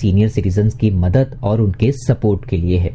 Senior citizen की मदद और उनके सपोर्ट के लिए है।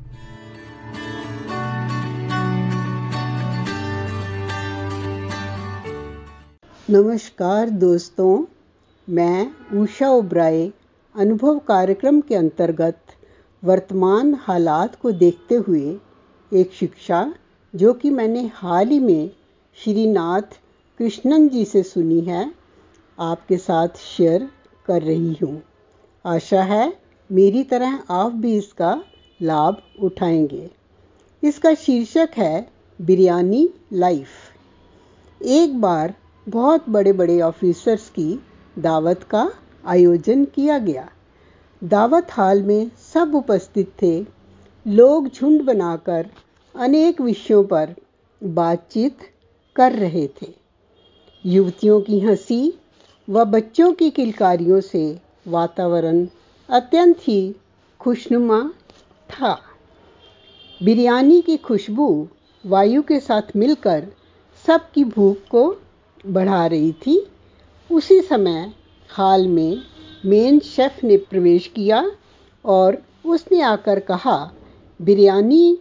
नमस्कार दोस्तों, मैं उषा ओब्राय अनुभव कार्यक्रम के अंतर्गत वर्तमान हालात को देखते हुए एक शिक्षा जो कि मैंने हाल ही में श्रीनाथ कृष्णन जी से सुनी है, आपके साथ शेयर कर रही हूँ। आशा है मेरी तरह आप भी इसका लाभ उठाएँगे। इसका शीर्षक है, बिरयानी लाइफ। एक बार बहुत बड़े बड़े ऑफिसर्स की दावत का आयोजन किया गया। दावत हाल में सब उपस्थित थे। लोग झुंड बनाकर अनेक विषयों पर बातचीत कर रहे थे। युवतियों की हँसी व बच्चों की किलकारियों से वातावरण अत्यंत ही खुशनुमा था। बिरयानी की खुशबू वायु के साथ मिलकर सबकी भूख को बढ़ा रही थी। उसी समय हाल में मेन शेफ ने प्रवेश किया और उसने आकर कहा, बिरयानी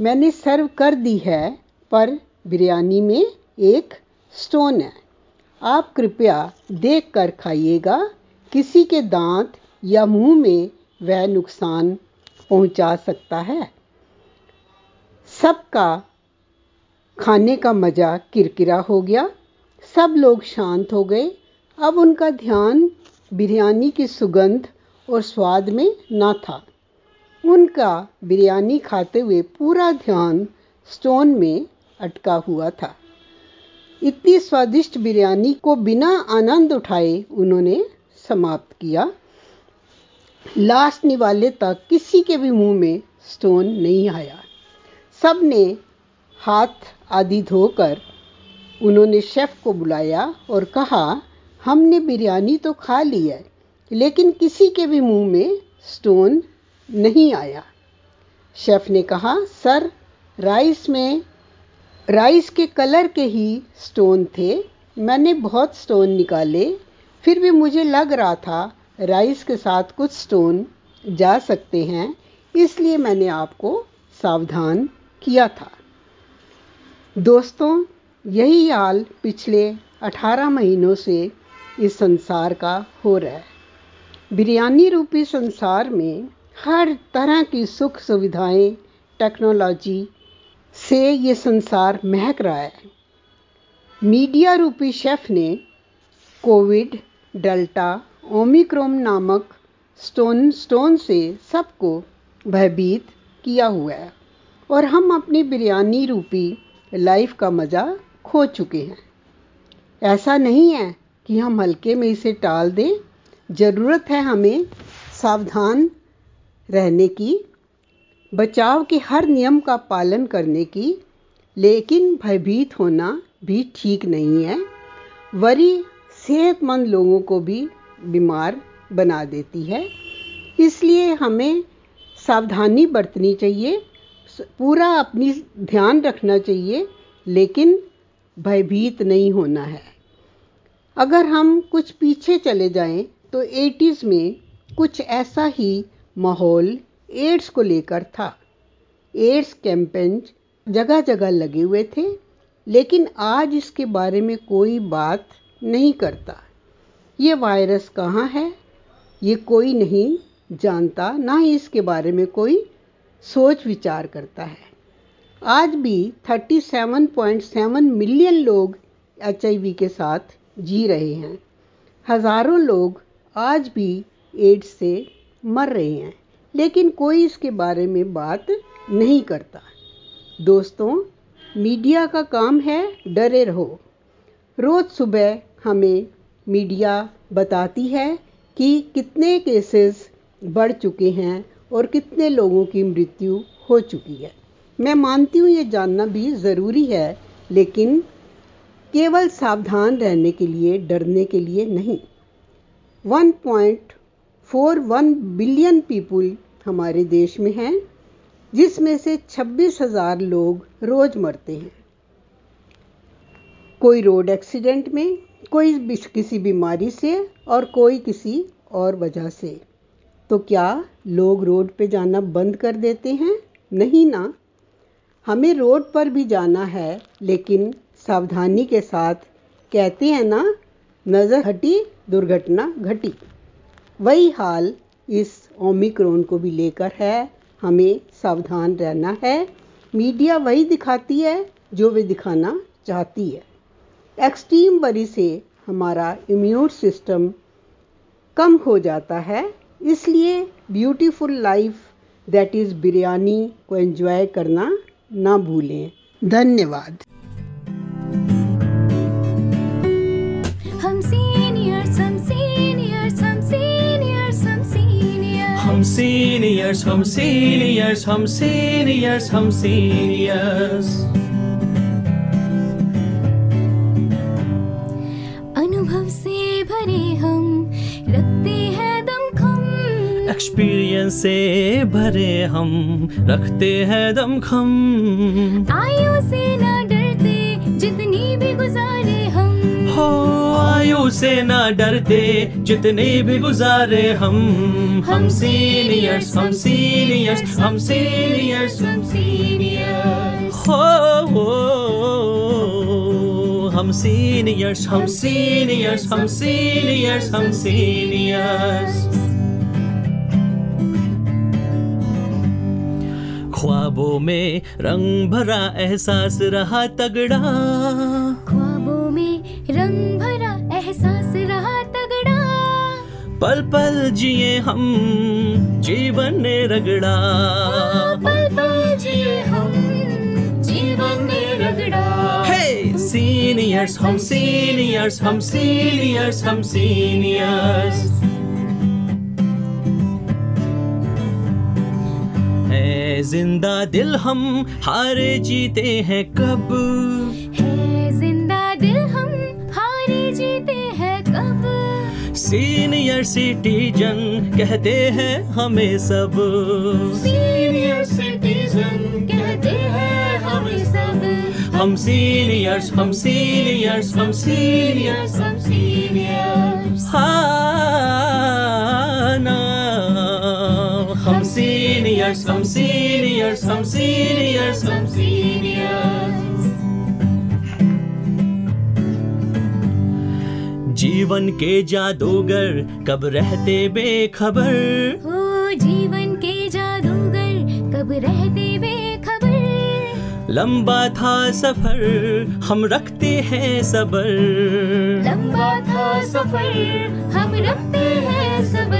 मैंने सर्व कर दी है, पर बिरयानी में एक स्टोन है। आप कृपया देख कर खाइएगा। किसी के दांत या मुँह में वह नुकसान पहुँचा सकता है। सबका खाने का मज़ा किरकिरा हो गया। सब लोग शांत हो गए। अब उनका ध्यान बिरयानी की सुगंध और स्वाद में ना था। उनका बिरयानी खाते हुए पूरा ध्यान स्टोन में अटका हुआ था। इतनी स्वादिष्ट बिरयानी को बिना आनंद उठाए उन्होंने समाप्त किया। लास्ट निवाले तक किसी के भी मुँह में स्टोन नहीं आया। सबने हाथ आदि धोकर उन्होंने शेफ को बुलाया और कहा, हमने बिरयानी तो खा ली है, लेकिन किसी के भी मुँह में स्टोन नहीं आया. शेफ ने कहा, सर, राइस में, राइस के कलर के ही स्टोन थे। मैंने बहुत स्टोन निकाले, फिर भी मुझे लग रहा था राइस के साथ कुछ स्टोन जा सकते हैं, इसलिए मैंने आपको सावधान किया था। दोस्तों यही हाल पिछले 18 महीनों से इस संसार का हो रहा है। बिरयानी रूपी संसार में हर तरह की सुख सुविधाएँ टेक्नोलॉजी से ये संसार महक रहा है। मीडिया रूपी शेफ ने कोविड, डेल्टा ओमिक्रोम नामक स्टोन स्टोन से सबको भयभीत किया हुआ है। और हम अपनी बिरयानी रूपी लाइफ का मज़ा खो चुके हैं। ऐसा नहीं है कि हम हल्के में इसे टाल दें। ज़रूरत है हमें सावधान रहने की, बचाव के हर नियम का पालन करने की, लेकिन भयभीत होना भी ठीक नहीं है। वरी सेहतमंद लोगों को भी बीमार बना देती है। इसलिए हमें सावधानी बरतनी चाहिए, पूरा अपनी ध्यान रखना चाहिए, लेकिन भयभीत नहीं होना है। अगर हम कुछ पीछे चले जाएँ तो एटीज़ में कुछ ऐसा ही माहौल एड्स को लेकर था। एड्स कैंपेन जगह जगह लगे हुए थे, लेकिन आज इसके बारे में कोई बात नहीं करता। ये वायरस कहाँ है, ये कोई नहीं जानता, ना ही इसके बारे में कोई सोच विचार करता है। आज भी 37.7 मिलियन लोग एचआईवी के साथ जी रहे हैं। हज़ारों लोग आज भी एड्स से मर रहे हैं, लेकिन कोई इसके बारे में बात नहीं करता। दोस्तों, मीडिया का काम है डरे रहो। रोज़ सुबह हमें मीडिया बताती है कि कितने केसेस बढ़ चुके हैं और कितने लोगों की मृत्यु हो चुकी है। मैं मानती हूँ ये जानना भी ज़रूरी है, लेकिन केवल सावधान रहने के लिए, डरने के लिए नहीं। 1.41 बिलियन पीपुल हमारे देश में हैं, जिसमें से छब्बीस हज़ार लोग रोज़ मरते हैं। कोई रोड एक्सीडेंट में, कोई किसी बीमारी से और कोई किसी और वजह से। तो क्या लोग रोड पे जाना बंद कर देते हैं? नहीं ना। हमें रोड पर भी जाना है, लेकिन सावधानी के साथ कहते हैं ना, नज़र हटी, दुर्घटना घटी। वही हाल इस ओमिक्रोन को भी लेकर है, हमें सावधान रहना है। मीडिया वही दिखाती है जो वे दिखाना चाहती है। एक्सट्रीम वरी से हमारा इम्यून सिस्टम कम हो जाता है, इसलिए beautiful life, that is biryani, को एंजॉय करना ना भूलें। धन्यवाद। हम सीनियर्स हम सीनियर्स हम सीनियर्स हम सीनियर्स हम सीनियर्स हम सीनियर्स हम सीनियर्स हम सीनियर्स अनुभव एक्सपीरियंस से भरे हम रखते हैं दमखम आयु से ना डरते जितनी भी गुजारे हम। हो आयु से ना डरते जितने भी गुजारे हम। हम सीनियर्स हम सीनियर्स हम सीनियर्स हम सीनियर्स हो हो हम सीनियर्स हम सीनियर्स हम सीनियर्स हम सीनियर्स ख्वाबों में रंग भरा एहसास रहा तगड़ा। ख्वाबों में रंग भरा एहसास रहा तगड़ा। पल पल जिए हम जीवन ने रगड़ा। पल पल जिए हम जीवन में रगड़ा। हे सीनियर्स हम सीनियर्स हम सीनियर्स हम सीनियर्स। है ज़िंदा दिल हम हारे जीते हैं कब? है ज़िंदा दिल हम हारे जीते हैं कब? सीनियर सिटीजन कहते हैं हमें सब। सीनियर सिटीजन कहते हैं हमें सब। हम सीनियर्स हम सीनियर्स हम सीनियर्स हम सीनियर्स हाँ। हम सीनियर्स हम सीनियर्स हम हम सीनियर्स जीवन के जादूगर कब रहते बेखबर? हो जीवन के जादूगर कब रहते बेखबर? लंबा था सफ़र हम रखते हैं सबर। लंबा था सफ़र हम रखते हैं सबर।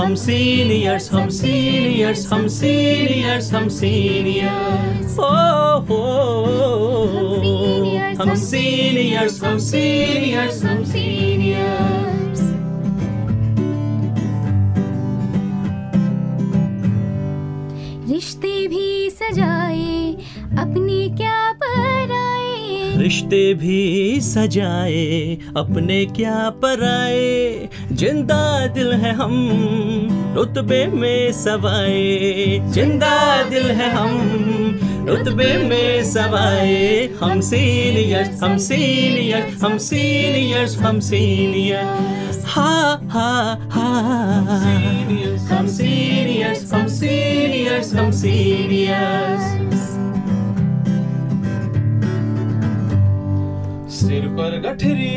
हम सीनियर्स हम सीनियर्स हम सीनियर्स हम सीनियर्स ओ हो हम सीनियर्स हम सीनियर्स हम सीनियर्स रिश्ते भी सजाए अपने क्या पर रिश्ते भी सजाए अपने क्या पराए? ज़िंदा दिल है हम, रुतबे में सवाए ज़िंदा दिल है हम, रुतबे में सवाए हम सीनियर्स हम सीनियर्स हम सीनियर्स हम सीनियर्स हा हा हा। हम सीनियर्स हम सीनियर्स हम सीनियर्स सिर पर गठरी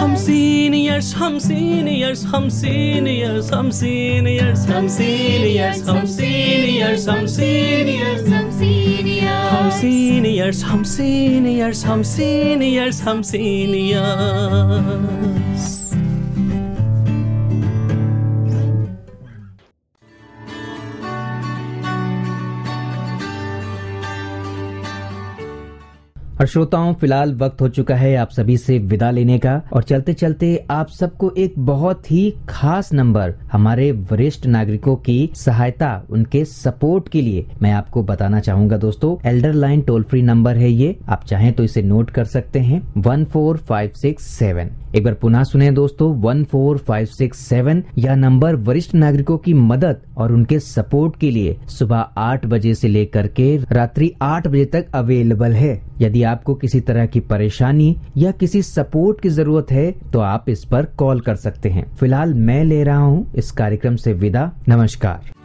हम सीनियर्स हम सीनियर्स हम सीनियर्स हम सीनियर्स हम सीनियर्स हम सीनियर्स हम सीनियर्स हम सीनियर्स हम सीनियर्स हम सीनियर्स हम सीनियर्स हम सीनियर्स और श्रोताओं, फ़िलहाल वक्त हो चुका है आप सभी से विदा लेने का। और चलते चलते आप सबको एक बहुत ही खास नंबर हमारे वरिष्ठ नागरिकों की सहायता, उनके सपोर्ट के लिए मैं आपको बताना चाहूँगा दोस्तों। Elder Line toll free number है ये। आप चाहें तो इसे नोट कर सकते हैं। One four five six seven एक बार पुनः सुने दोस्तों। One four five six seven यह नंबर वरिष्ठ नागरिकों की मदद और उनके सपोर्ट के लिए सुबह आठ बजे से लेकर के रात्रि आठ बजे तक अवेलेबल है। यदि आपको किसी तरह की परेशानी या किसी सपोर्ट की ज़रूरत है तो आप इस पर कॉल कर सकते हैं। फ़िलहाल मैं ले रहा हूँ। इस कार्यक्रम से विदा नमस्कार।